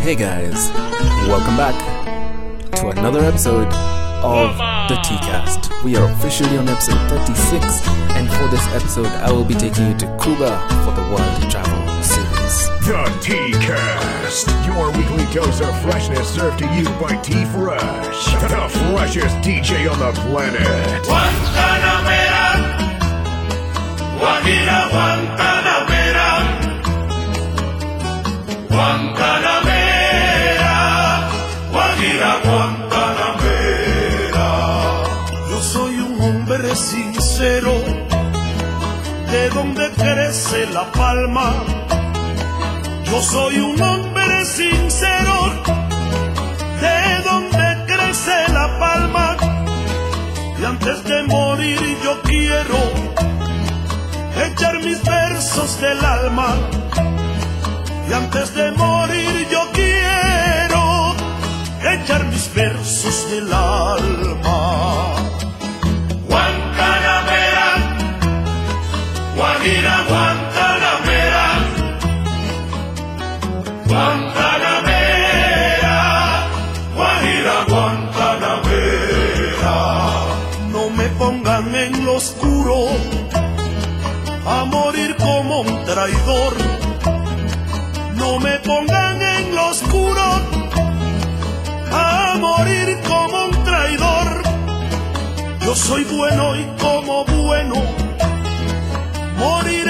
Hey guys, welcome back to another episode of the T-Cast. We are officially on episode 36, and for this episode, I will be taking you to Cuba for the World Travel Series. The T-Cast, your weekly dose of freshness served to you by T-Fresh, the freshest DJ on the planet. Guantanamera, Guajira, Guantanamera, Guantanamera, Guajira, Guantanamera. Yo soy un hombre sincero, de donde crece la palma. Yo soy un hombre sincero, de donde crece la palma. Y antes de morir yo quiero echar mis versos del alma. Y antes de morir yo quiero echar mis versos del alma. Guantanamera, Guajira, Guantanamera, Guantanamera, morir como un traidor. Yo soy bueno y como bueno moriré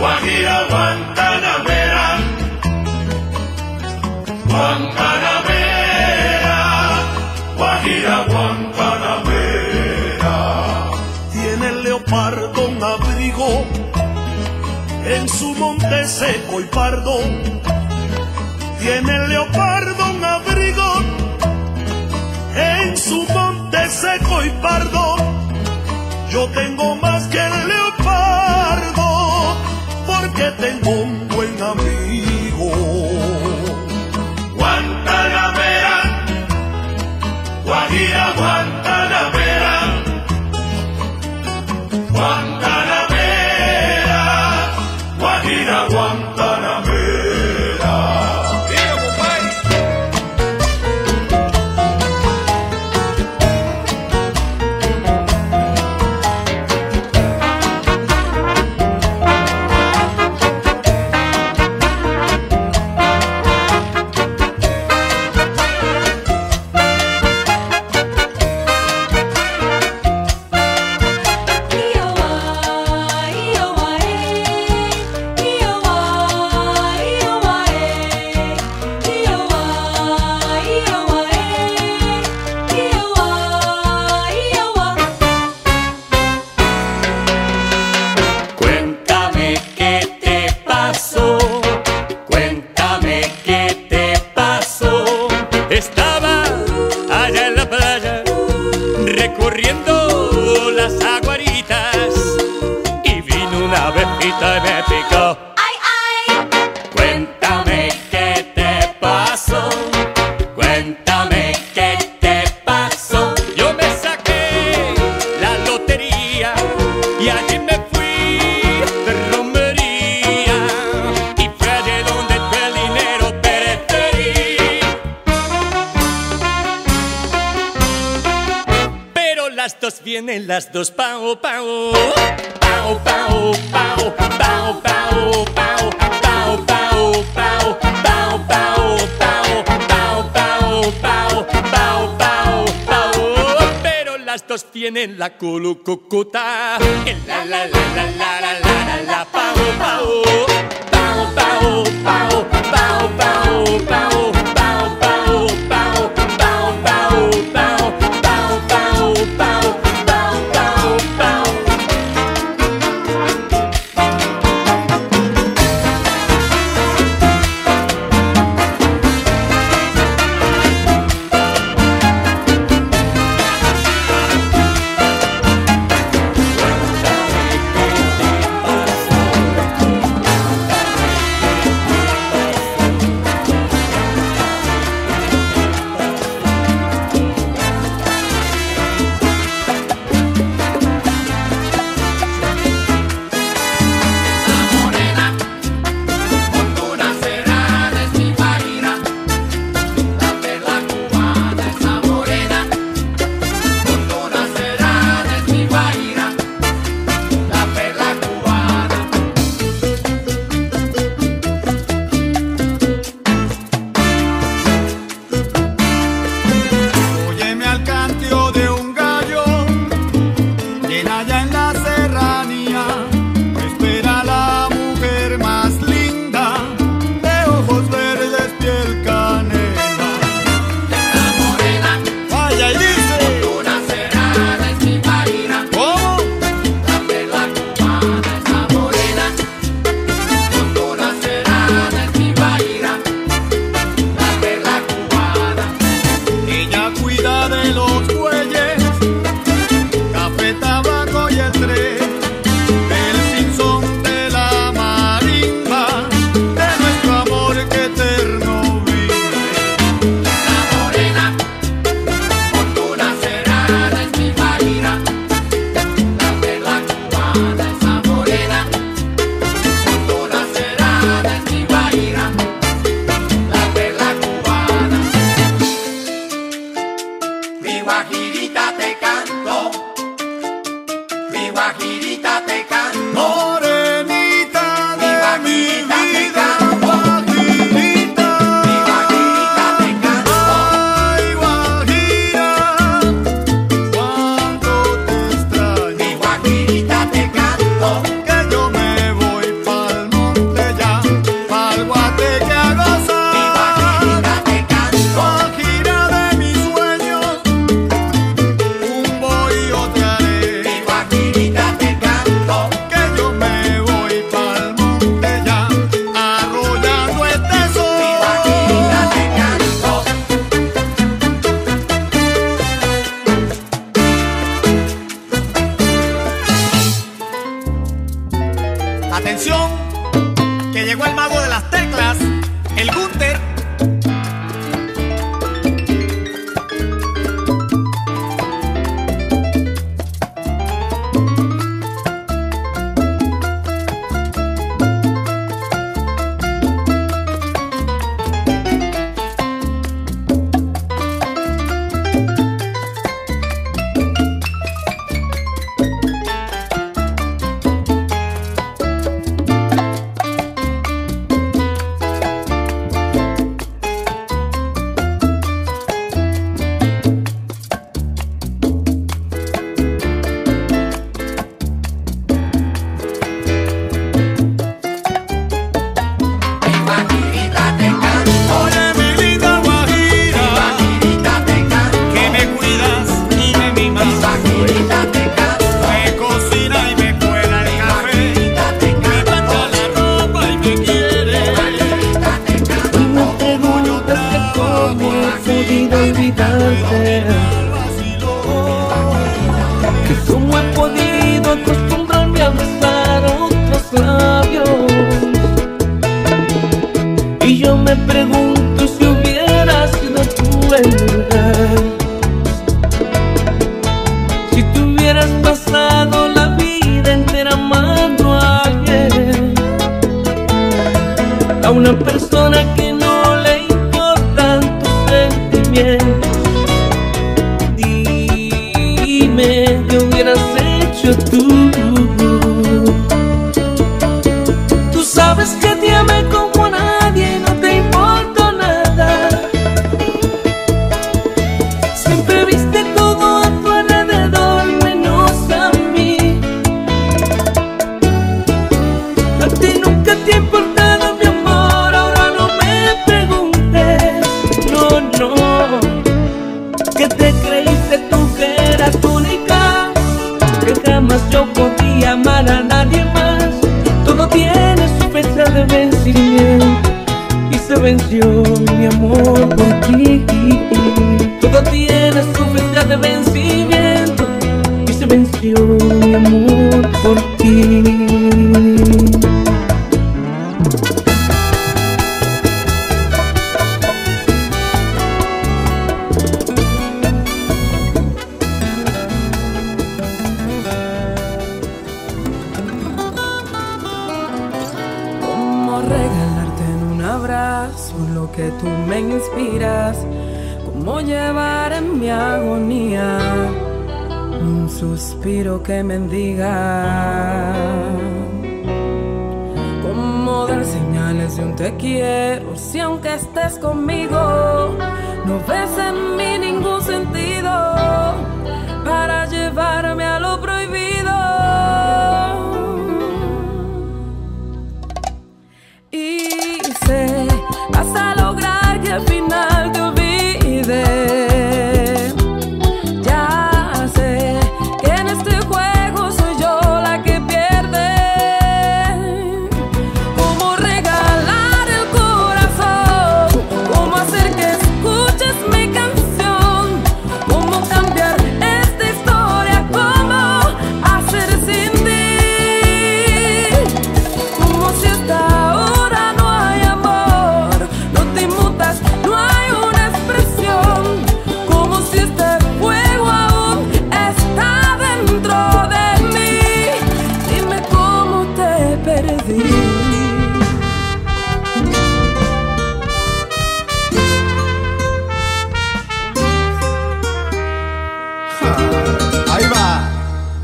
Guajira, Guantanamera, Guantanamera, Guajira, Guantanamera. Tiene el leopardo un abrigo en su monte seco y pardo. Tiene el leopardo un abrigo en su monte seco y pardo. Yo tengo más que el leopardo porque tengo un buen amigo. Guantanamera, Guajira, Guantanamera, Guantanamera, Cota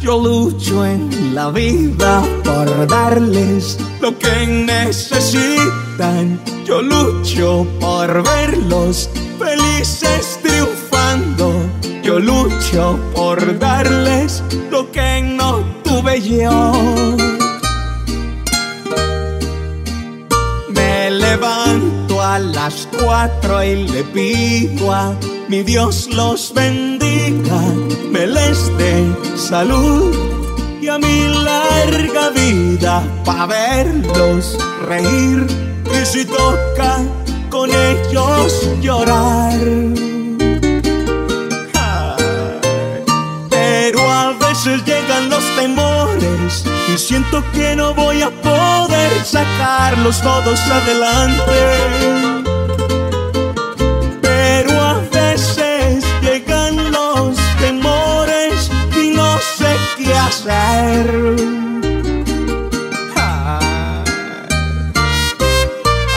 Yo lucho en la vida por darles lo que necesitan. Yo lucho por verlos felices triunfando. Yo lucho por darles lo que no tuve yo. Me levanto a las cuatro y le pido a mi Dios los bendiga, me les dé salud y a mi larga vida para verlos reír y si toca con ellos llorar. Pero a veces llegan los temores y siento que no voy a poder sacarlos todos adelante. Ah.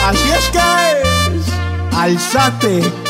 Así es que es, alzate.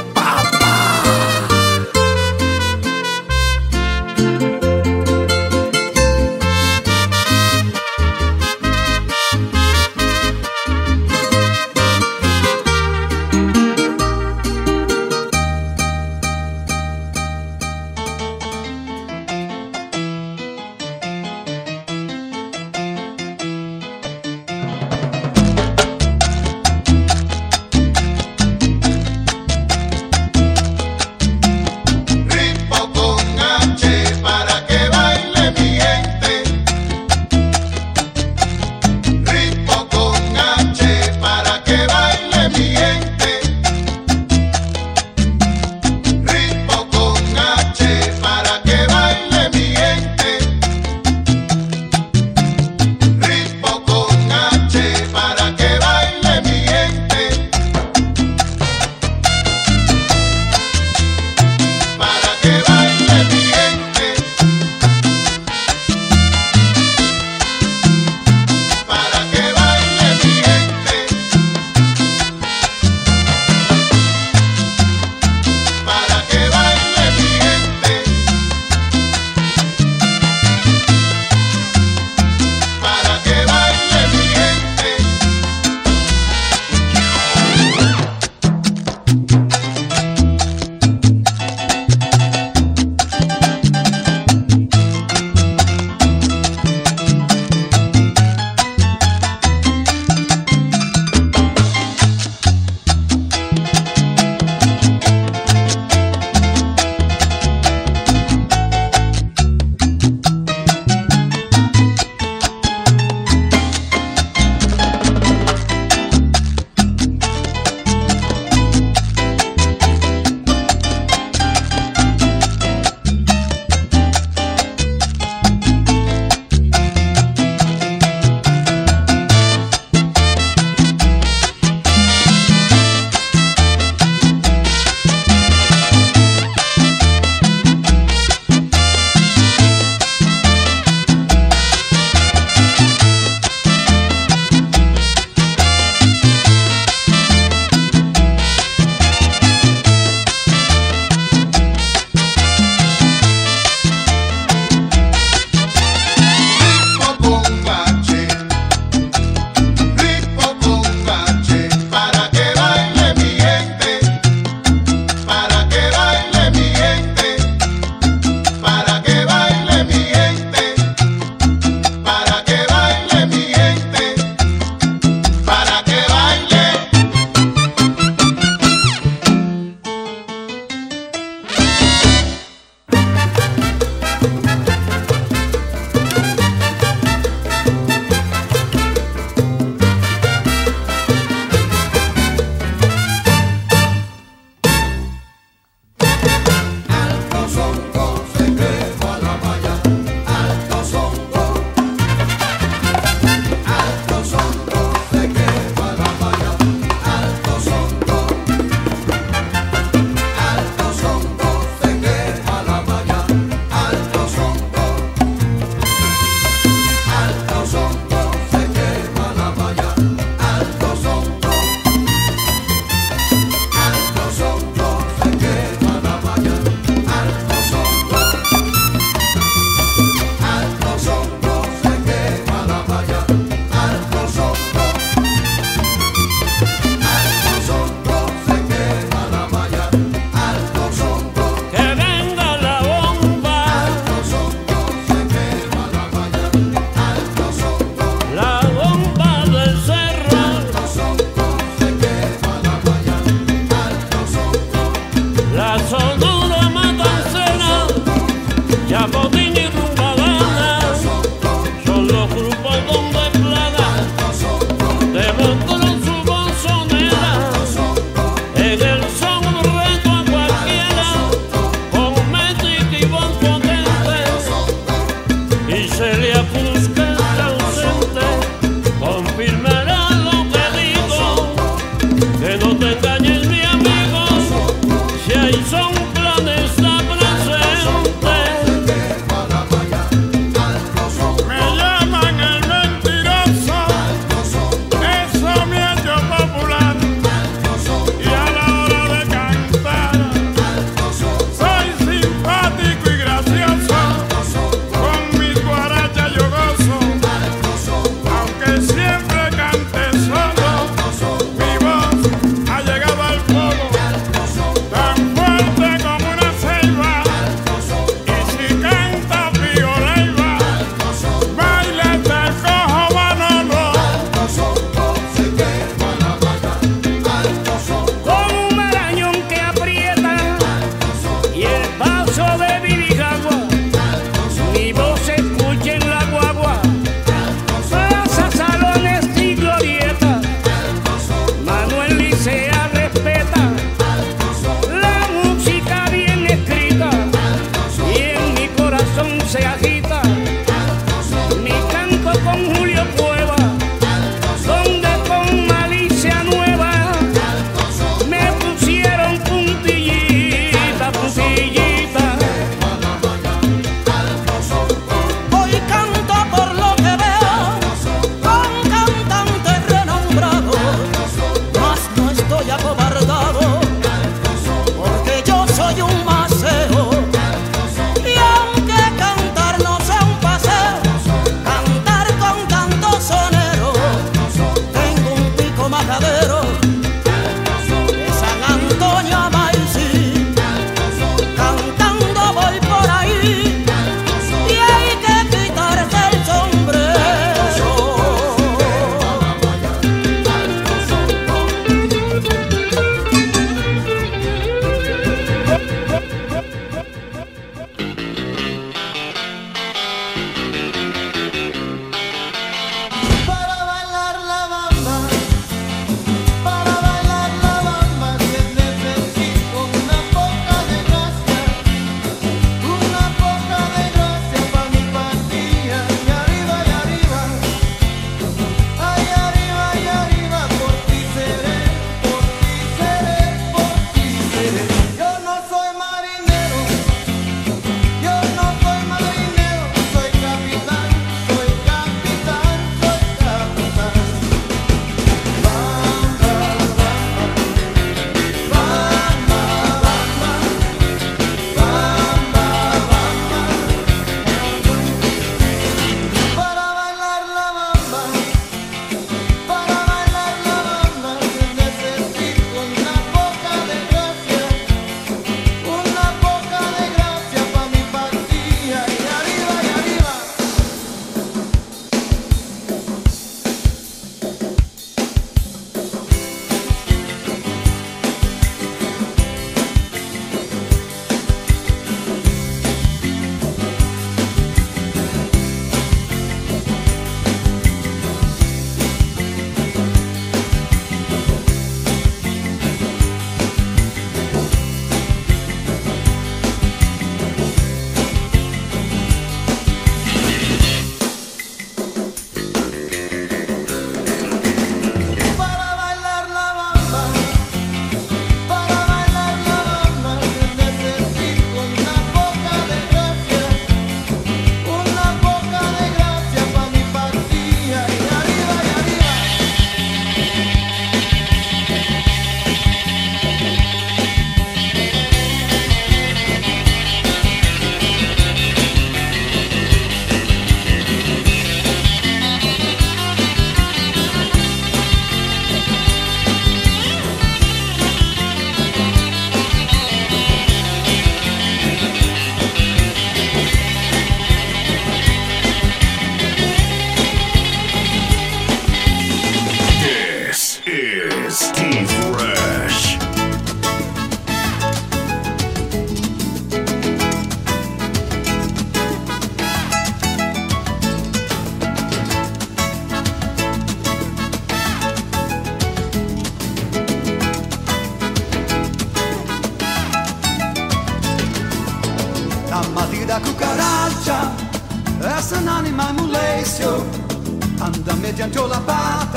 until I buy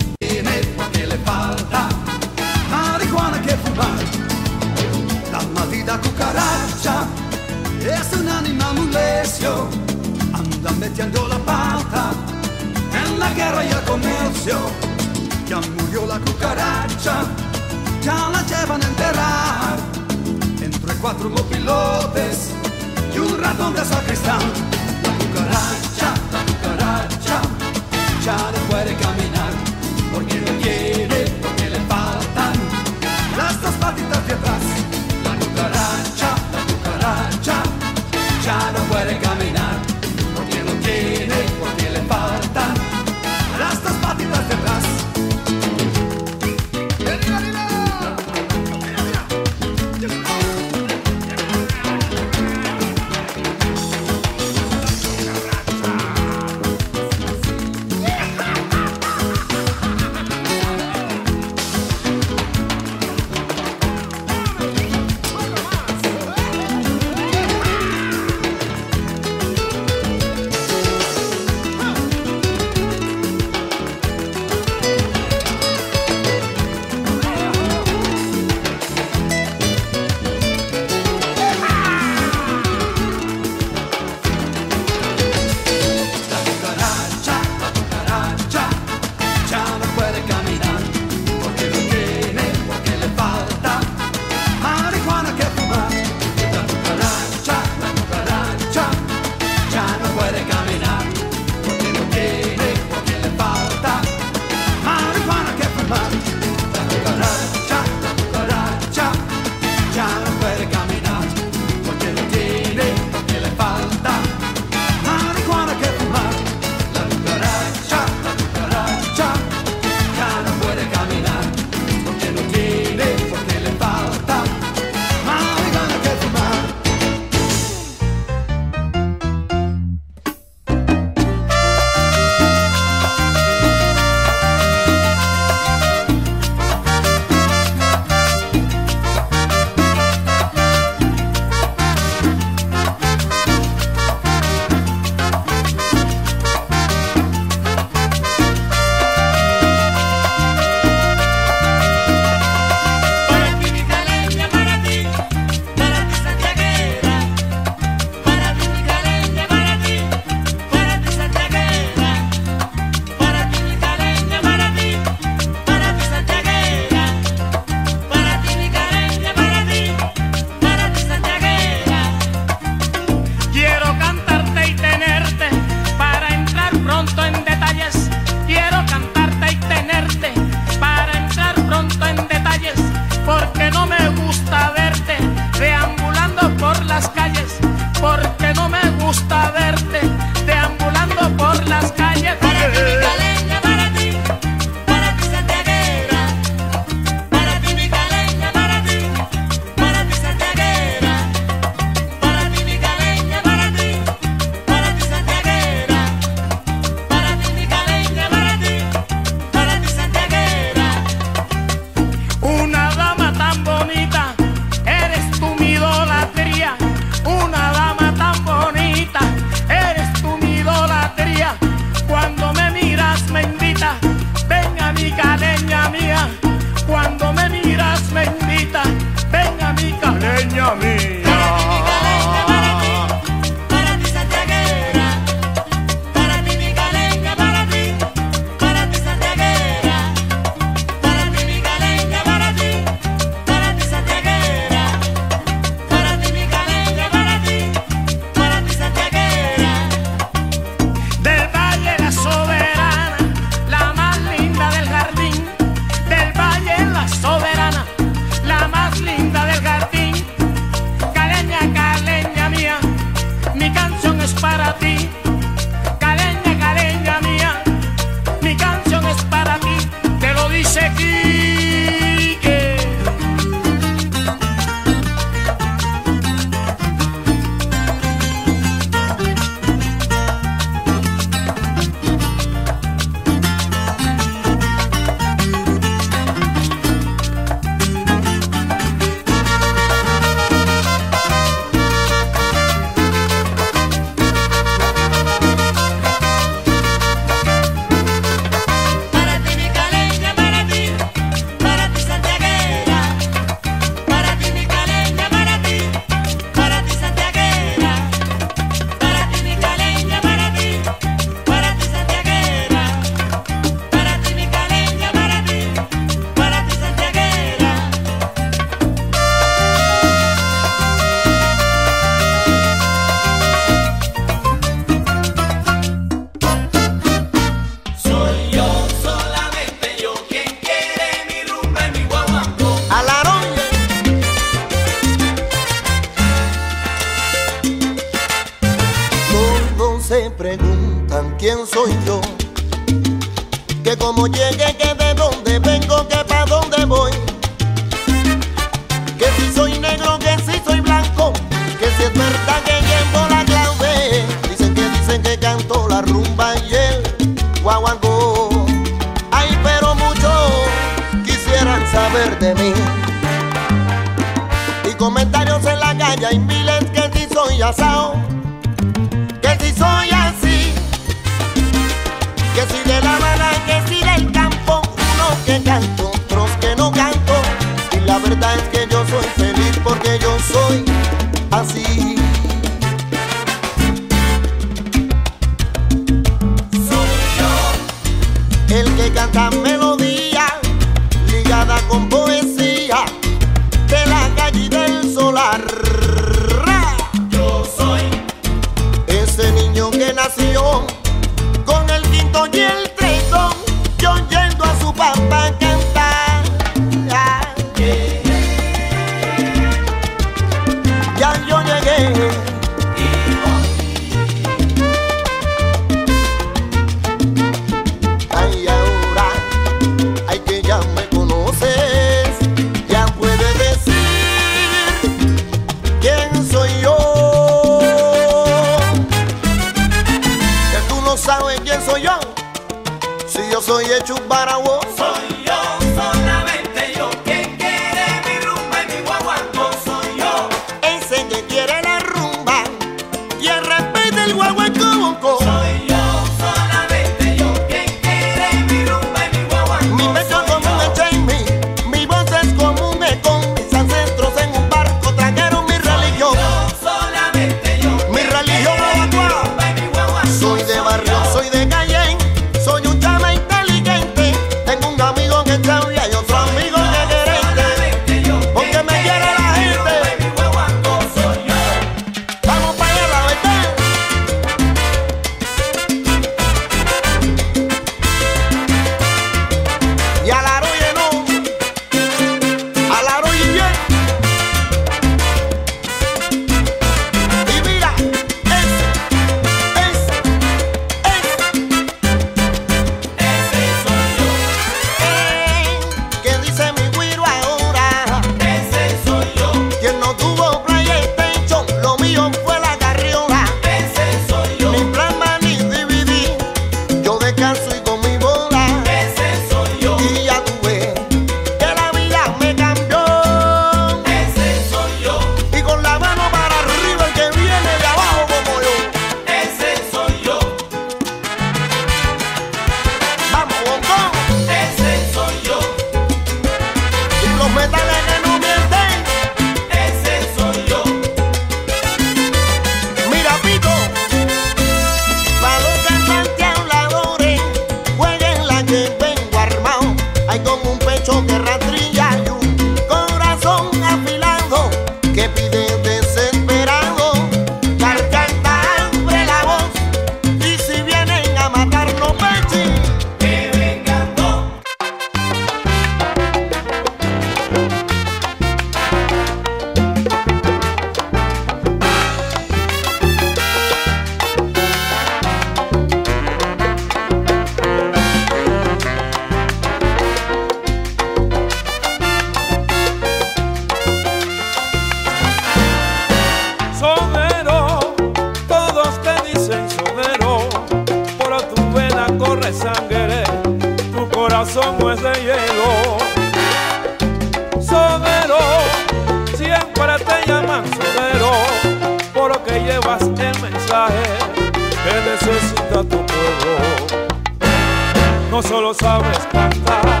solo sabes cantar,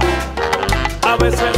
a veces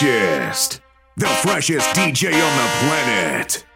freshest, the freshest DJ on the planet.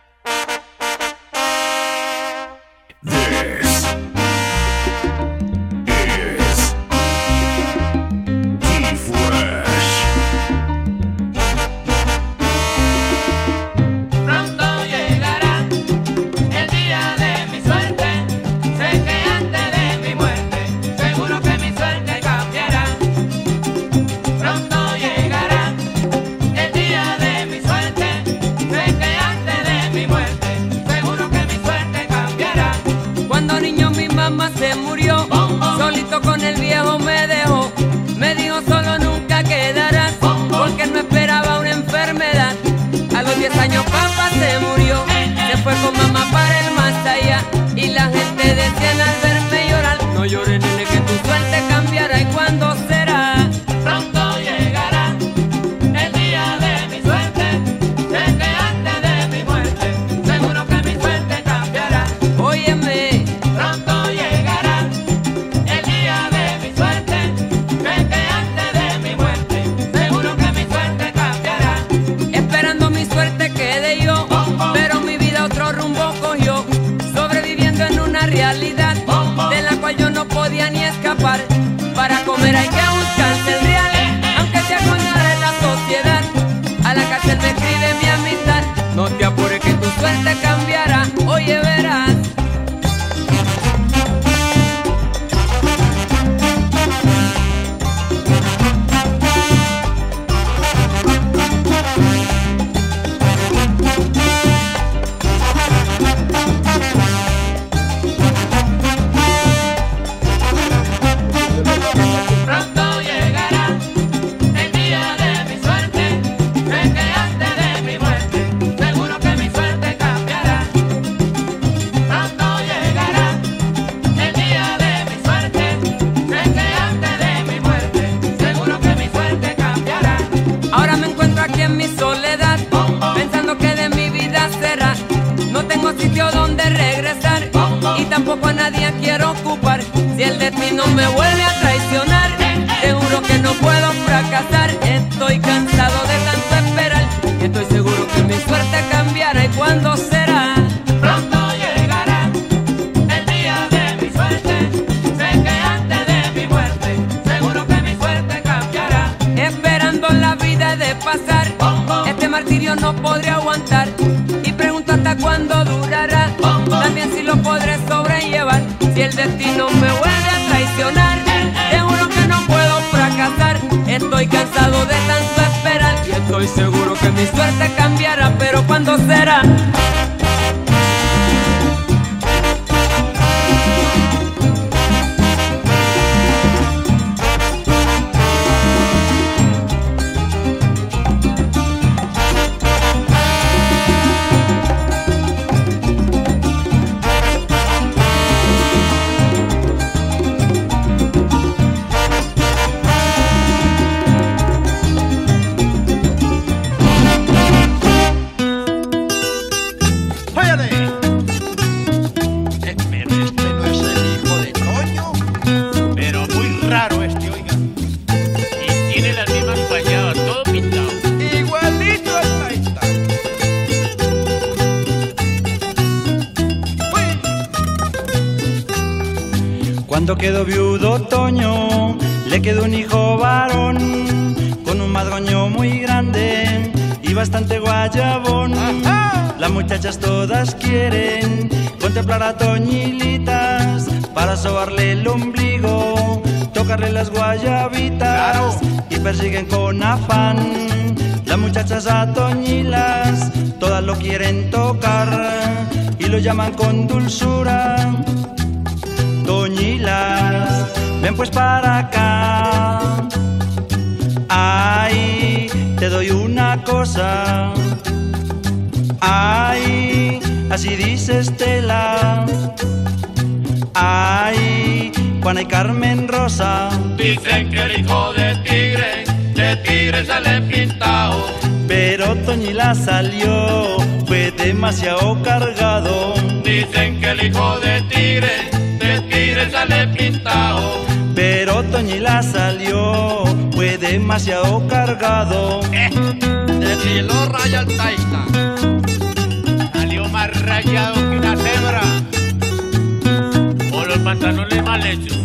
Cuando quedó viudo otoño, le quedó un hijo varón, con un madroño muy grande y bastante guayabón. Las muchachas todas quieren contemplar a Toñilitas para sobarle el ombligo, tocarle las guayabitas y persiguen con afán. Las muchachas a Toñilas todas lo quieren tocar y lo llaman con dulzura Ven pues para acá. Ay, te doy una cosa. Ay, así dice Estela. Ay, Juana y Carmen Rosa. Dicen que el hijo de tigre, de tigre sale pintado. Pero Toñila salió, fue demasiado cargado. Dicen que el hijo de tigre, de tigre sale pintado. Pero Toñila salió, fue demasiado cargado. Raya al taita. Salió más rayado que una cebra. O los pantalones mal hechos.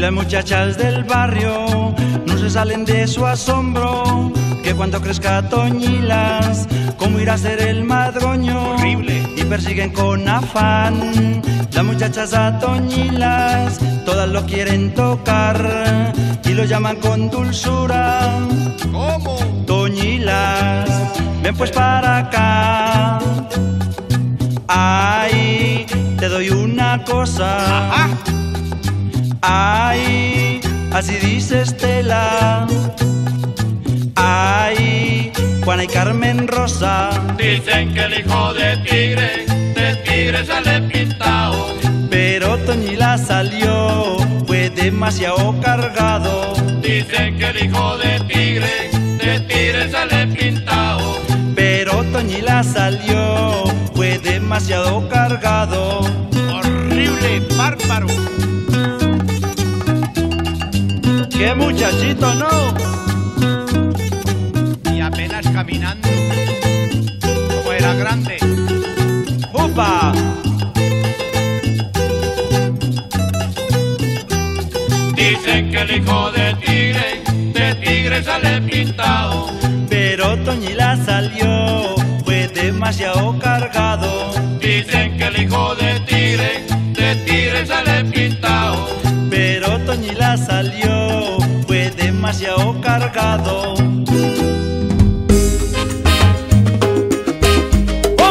Las muchachas del barrio no se salen de su asombro. Que cuando crezca Toñilas, ¿cómo irá a ser el madroño? Horrible. Y persiguen con afán las muchachas a Toñilas, todas lo quieren tocar y lo llaman con dulzura. ¿Cómo? Toñilas, ven pues para acá. Ay, te doy una cosa. Ay, así dice Estela. Ay, Juana y Carmen Rosa. Dicen que el hijo de tigre, de tigre sale pintado. Pero Toñila salió, fue demasiado cargado. Dicen que el hijo de tigre, de tigre sale pintado. Pero Toñila salió, fue demasiado cargado. Horrible, bárbaro. ¡Qué muchachito, no! Y apenas caminando. Como era grande. ¡Upa! Dicen que el hijo de tigre, de tigre sale pintado. Pero Toñila salió, fue demasiado cargado. Dicen que el hijo de tigre, de tigre demasiado cargado.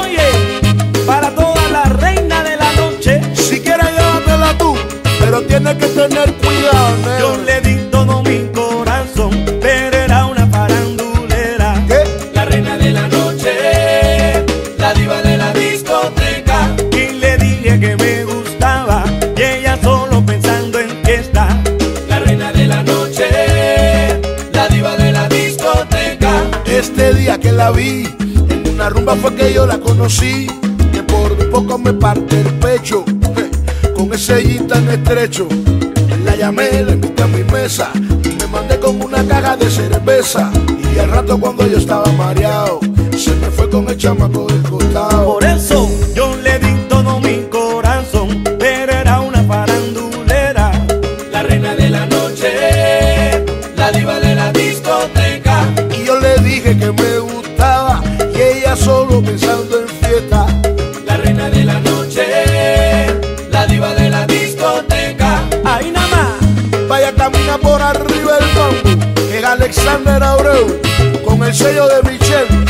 Oye, para toda la reina de la noche, Si quieres llévatela tú, pero tienes que tener cuidado, yo le di en una rumba fue que yo la conocí. Que por un poco me parte el pecho, con ese jean tan estrecho. La llamé, la invité a mi mesa, y me mandé con una caja de cerveza. Y al rato cuando yo estaba mareado, se me fue con el chamaco del costado. Por eso Alexander Abreu, con el sello de Michelle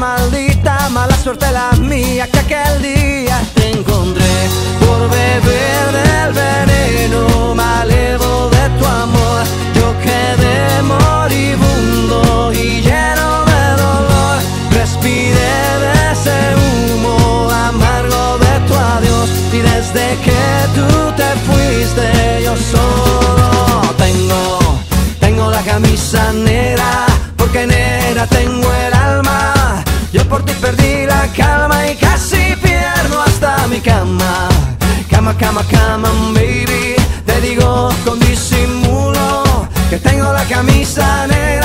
maldita mala suerte la mía que aquel día te encontré por beber del veneno malevo de tu amor. Yo quedé moribundo y lleno de dolor. Respiré de ese humo amargo de tu adiós y desde que tú te fuiste yo solo tengo tengo la camisa negra porque negra tengo el yo por ti perdí la calma y casi pierdo hasta mi cama. Cama, cama, cama, baby. Te digo con disimulo que tengo la camisa negra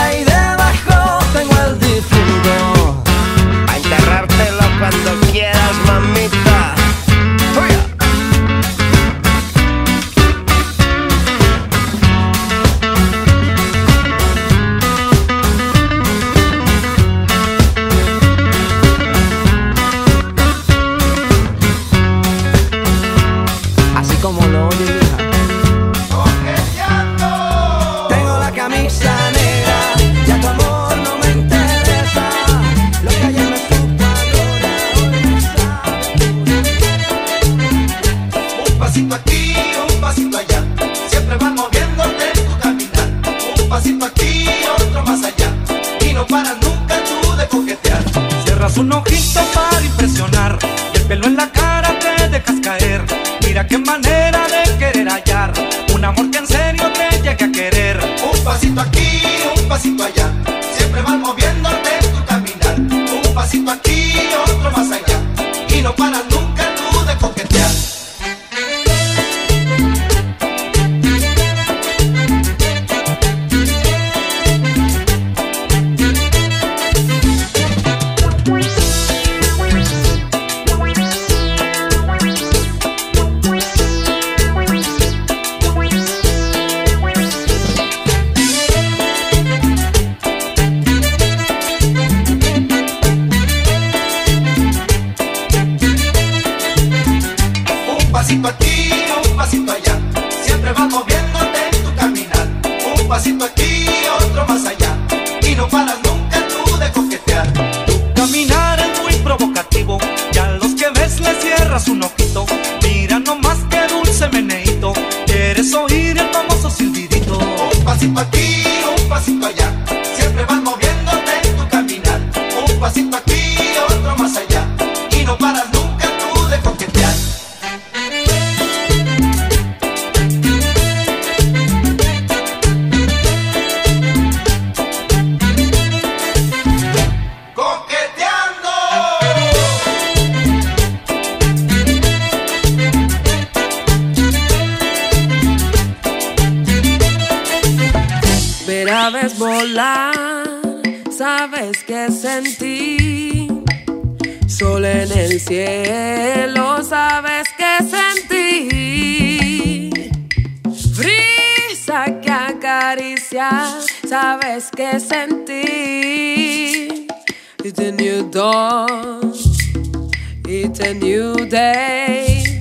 It's a new day.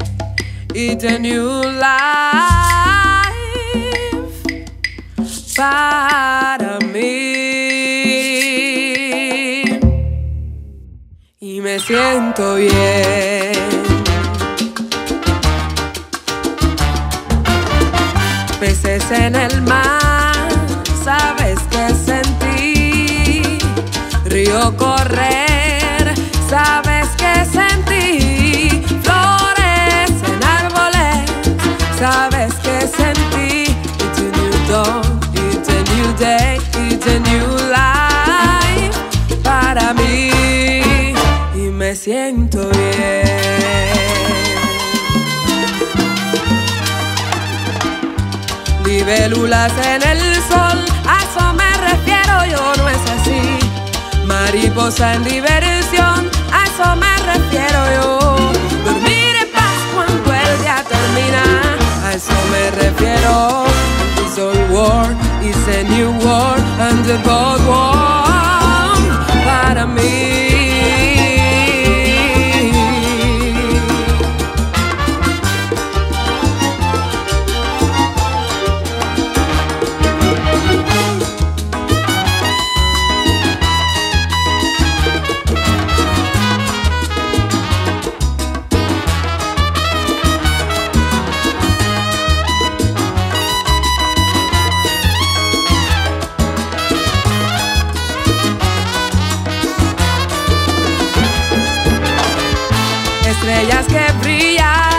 It's a new life para mí. Y me siento bien. Peces en el mar, sabes que sentí. Río correr, sabes. siento bien. Libélulas en el sol, a eso me refiero, yo no es así. Mariposa en diversión, a eso me refiero yo. Dormir en paz cuando el día termina, a eso me refiero. This old world is a new world and the gold war para mí. Estrellas que brillan,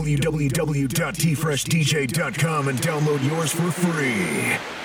www.tfreshdj.com and download yours for free.